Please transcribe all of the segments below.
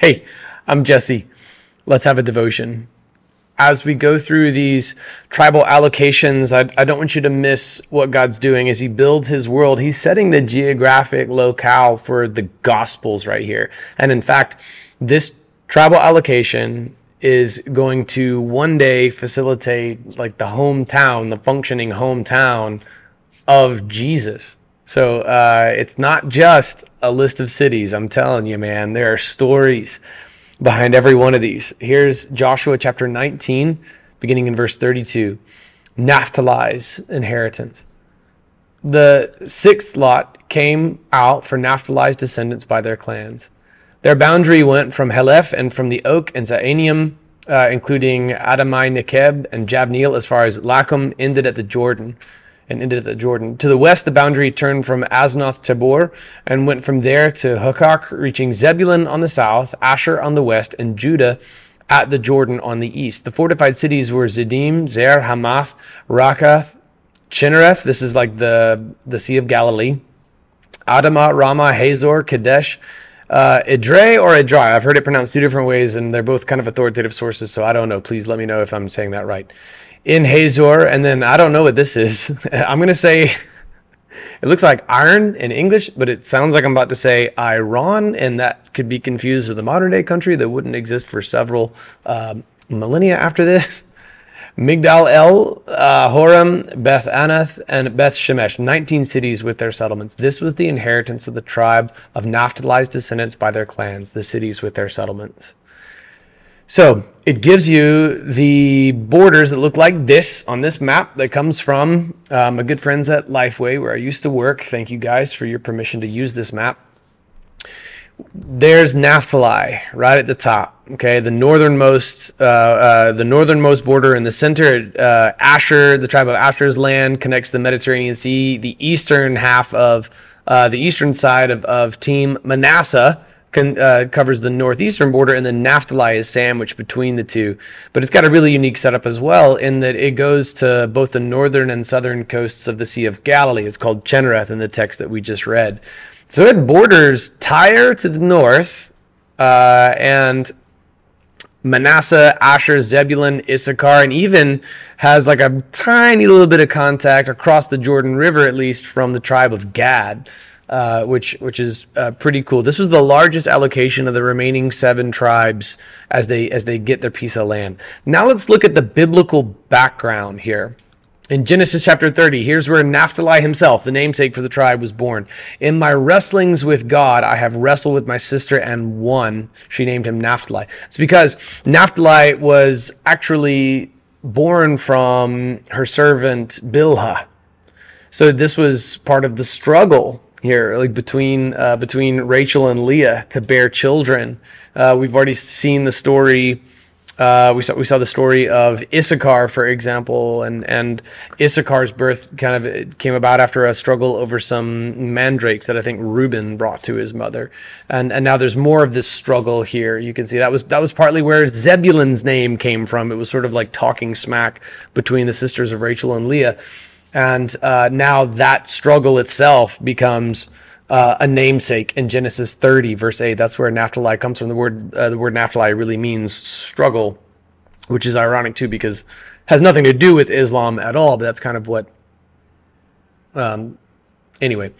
Hey, I'm Jesse. Let's have a devotion. As we go through these tribal allocations, I, I, don't want you to miss what God's doing as He builds His world. He's setting the geographic locale for the Gospels right here. And in fact, this tribal allocation is going to one day facilitate like the hometown, the functioning hometown of Jesus. So uh, it's not just a list of cities. I'm telling you, man, there are stories behind every one of these. Here's Joshua chapter 19, beginning in verse 32. Naphtali's inheritance. The sixth lot came out for Naphtali's descendants by their clans. Their boundary went from Heleph and from the oak and Zaanaim, uh, including Adamai Nekeb and Jabneel, as far as Lakkum, ended at the Jordan and at the Jordan. To the west, the boundary turned from Aznoth Tabor and went from there to Hukkok, reaching Zebulun on the south, Asher on the west, and Judah at the Jordan on the east. The fortified cities were Zedim, Zer, Hammath, Rakkath, Chinnereth. This is like the, the Sea of Galilee. Adamah, Ramah, Hazor, Kadesh, uh, Idre or Idrai. I've heard it pronounced two different ways, and they're both kind of authoritative sources, so I don't know. Please let me know if I'm saying that right in Hazor, and then I don't know what this is. I'm gonna say it looks like iron in English, but it sounds like I'm about to say Iran, and that could be confused with a modern day country that wouldn't exist for several um, millennia after this. Migdal El, uh, Horem, Beth Anath, and Beth Shemesh, 19 cities with their settlements. This was the inheritance of the tribe of Naphtali's descendants by their clans, the cities with their settlements. So it gives you the borders that look like this on this map that comes from um, my good friends at Lifeway, where I used to work. Thank you guys for your permission to use this map. There's Naphtali right at the top. Okay, the northernmost, uh, uh, the northernmost border in the center. Uh, Asher, the tribe of Asher's land, connects the Mediterranean Sea. The eastern half of uh, the eastern side of, of Team Manasseh con, uh, covers the northeastern border, and then Naphtali is sandwiched between the two. But it's got a really unique setup as well in that it goes to both the northern and southern coasts of the Sea of Galilee. It's called Chinnereth in the text that we just read. So it borders Tyre to the north uh, and Manasseh, Asher, Zebulun, Issachar, and even has like a tiny little bit of contact across the Jordan River, at least from the tribe of Gad. Uh, which which is uh, pretty cool. This was the largest allocation of the remaining seven tribes as they as they get their piece of land. Now let's look at the biblical background here. In Genesis chapter 30, here's where Naphtali himself, the namesake for the tribe, was born. In my wrestlings with God, I have wrestled with my sister and won. She named him Naphtali. It's because Naphtali was actually born from her servant Bilhah. So this was part of the struggle here, like between uh, between Rachel and Leah to bear children. Uh, we've already seen the story. Uh, we saw we saw the story of Issachar, for example, and and Issachar's birth kind of came about after a struggle over some mandrakes that I think Reuben brought to his mother, and and now there's more of this struggle here. You can see that was that was partly where Zebulun's name came from. It was sort of like talking smack between the sisters of Rachel and Leah and uh, now that struggle itself becomes uh, a namesake in Genesis 30, verse 8. That's where Naphtali comes from. The word uh, the word Naphtali really means struggle, which is ironic too because has nothing to do with Islam at all. But that's kind of what um, Anyway,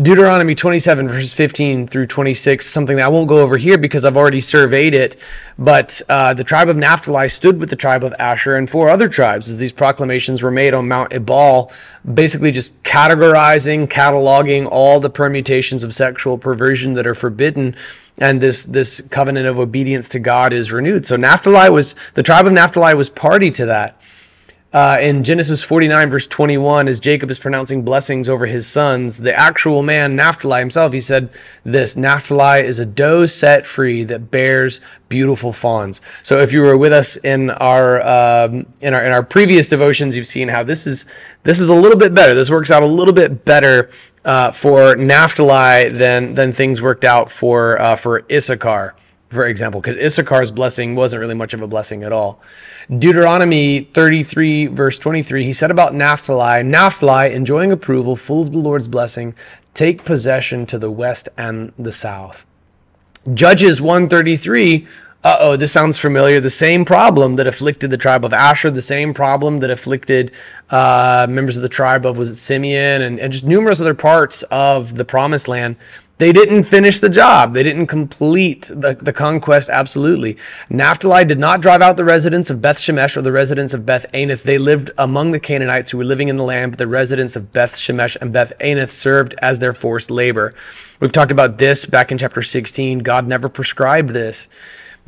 Deuteronomy 27, verses 15 through 26, something that I won't go over here because I've already surveyed it. But uh, the tribe of Naphtali stood with the tribe of Asher and four other tribes as these proclamations were made on Mount Ebal, basically just categorizing, cataloging all the permutations of sexual perversion that are forbidden. And this, this covenant of obedience to God is renewed. So Naphtali was, the tribe of Naphtali was party to that uh, in Genesis 49, verse 21, as Jacob is pronouncing blessings over his sons, the actual man, Naphtali himself, he said this Naphtali is a doe set free that bears beautiful fawns. So if you were with us in our, um, in our, in our previous devotions, you've seen how this is, this is a little bit better. This works out a little bit better uh, for Naphtali than, than things worked out for, uh, for Issachar for example, because Issachar's blessing wasn't really much of a blessing at all. Deuteronomy 33, verse 23, he said about Naphtali, Naphtali, enjoying approval, full of the Lord's blessing, take possession to the west and the south. Judges 133 uh oh, this sounds familiar. The same problem that afflicted the tribe of Asher, the same problem that afflicted uh, members of the tribe of, was it Simeon, and, and just numerous other parts of the promised land. They didn't finish the job. They didn't complete the, the conquest absolutely. Naphtali did not drive out the residents of Beth Shemesh or the residents of Beth Anath. They lived among the Canaanites who were living in the land, but the residents of Beth Shemesh and Beth Anath served as their forced labor. We've talked about this back in chapter 16. God never prescribed this.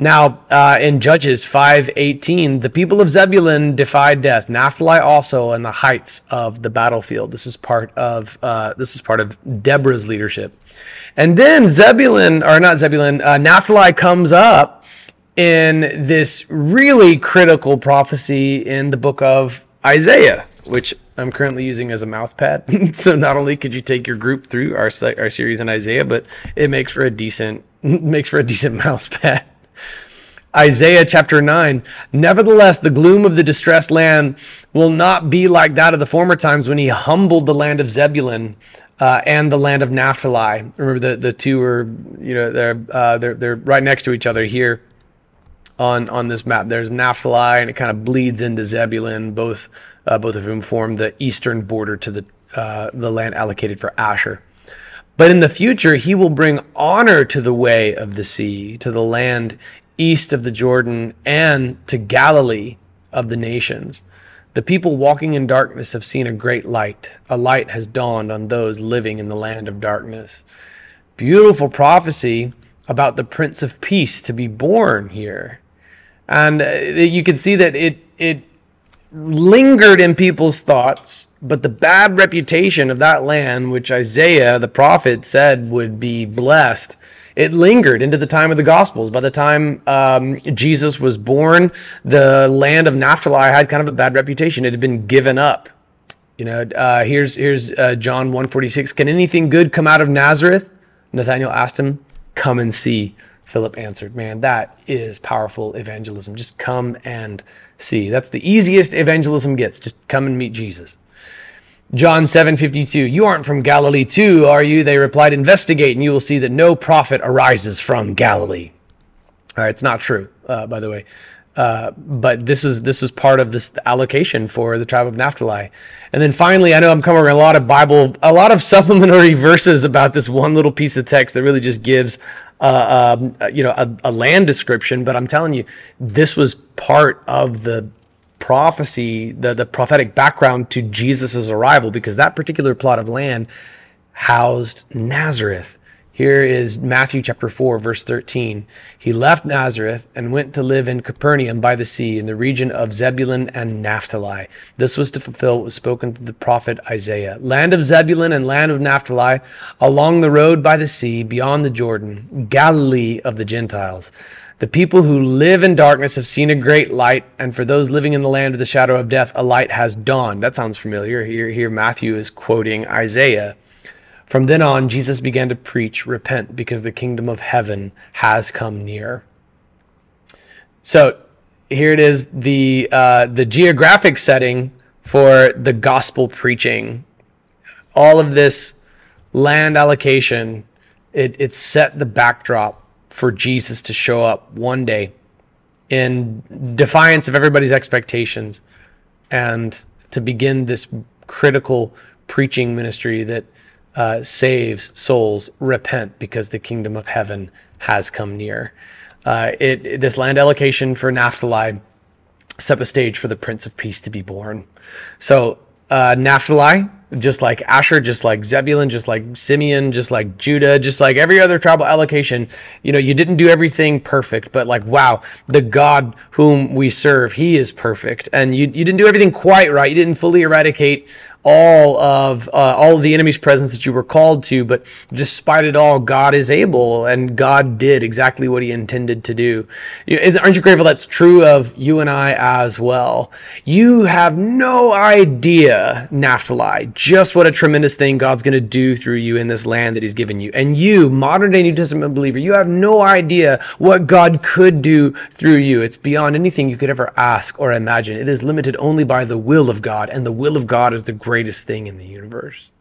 Now, uh, in Judges 5:18, the people of Zebulun defied death. Naphtali also in the heights of the battlefield. This is part of uh, this was part of Deborah's leadership. And then Zebulun, or not Zebulun, uh, Naphtali comes up in this really critical prophecy in the book of Isaiah, which I'm currently using as a mouse pad. so not only could you take your group through our our series in Isaiah, but it makes for a decent makes for a decent mouse pad. Isaiah chapter 9. Nevertheless, the gloom of the distressed land will not be like that of the former times when he humbled the land of Zebulun uh, and the land of Naphtali. Remember, the, the two are, you know, they're, uh, they're, they're right next to each other here on, on this map. There's Naphtali, and it kind of bleeds into Zebulun, both, uh, both of whom form the eastern border to the, uh, the land allocated for Asher. But in the future, he will bring honor to the way of the sea, to the land east of the Jordan and to Galilee of the nations. The people walking in darkness have seen a great light. A light has dawned on those living in the land of darkness. Beautiful prophecy about the Prince of Peace to be born here. And uh, you can see that it, it lingered in people's thoughts, but the bad reputation of that land, which Isaiah the prophet said would be blessed, it lingered into the time of the Gospels. By the time um, Jesus was born, the land of Naphtali had kind of a bad reputation. It had been given up. You know, uh, here's here's uh, John 146. Can anything good come out of Nazareth? Nathanael asked him. Come and see. Philip answered, Man, that is powerful evangelism. Just come and see. That's the easiest evangelism gets. Just come and meet Jesus. John 7:52 You aren't from Galilee too, are you? They replied, Investigate and you will see that no prophet arises from Galilee. All right, it's not true, uh, by the way. Uh, but this is this is part of this allocation for the tribe of Naphtali. And then finally, I know I'm covering a lot of Bible, a lot of supplementary verses about this one little piece of text that really just gives, uh, um, you know, a, a land description. But I'm telling you, this was part of the prophecy, the, the prophetic background to Jesus' arrival, because that particular plot of land housed Nazareth. Here is Matthew chapter 4, verse 13. He left Nazareth and went to live in Capernaum by the sea in the region of Zebulun and Naphtali. This was to fulfill what was spoken through the prophet Isaiah. Land of Zebulun and land of Naphtali, along the road by the sea, beyond the Jordan, Galilee of the Gentiles. The people who live in darkness have seen a great light, and for those living in the land of the shadow of death, a light has dawned. That sounds familiar. Here, here Matthew is quoting Isaiah. From then on, Jesus began to preach, Repent, because the kingdom of heaven has come near. So here it is the, uh, the geographic setting for the gospel preaching. All of this land allocation, it, it set the backdrop for Jesus to show up one day in defiance of everybody's expectations and to begin this critical preaching ministry that uh, saves souls repent because the kingdom of heaven has come near. Uh, it, this land allocation for Naphtali set the stage for the Prince of Peace to be born. So uh, Naphtali just like Asher, just like Zebulun, just like Simeon, just like Judah, just like every other tribal allocation, you know, you didn't do everything perfect, but like, wow, the God whom we serve, he is perfect. And you, you didn't do everything quite right. You didn't fully eradicate all of uh, all of the enemy's presence that you were called to but despite it all god is able and god did exactly what he intended to do. Is, aren't you grateful that's true of you and i as well? You have no idea naphtali just what a tremendous thing god's going to do through you in this land that he's given you. And you modern day new testament believer you have no idea what god could do through you. It's beyond anything you could ever ask or imagine. It is limited only by the will of god and the will of god is the greatest thing in the universe.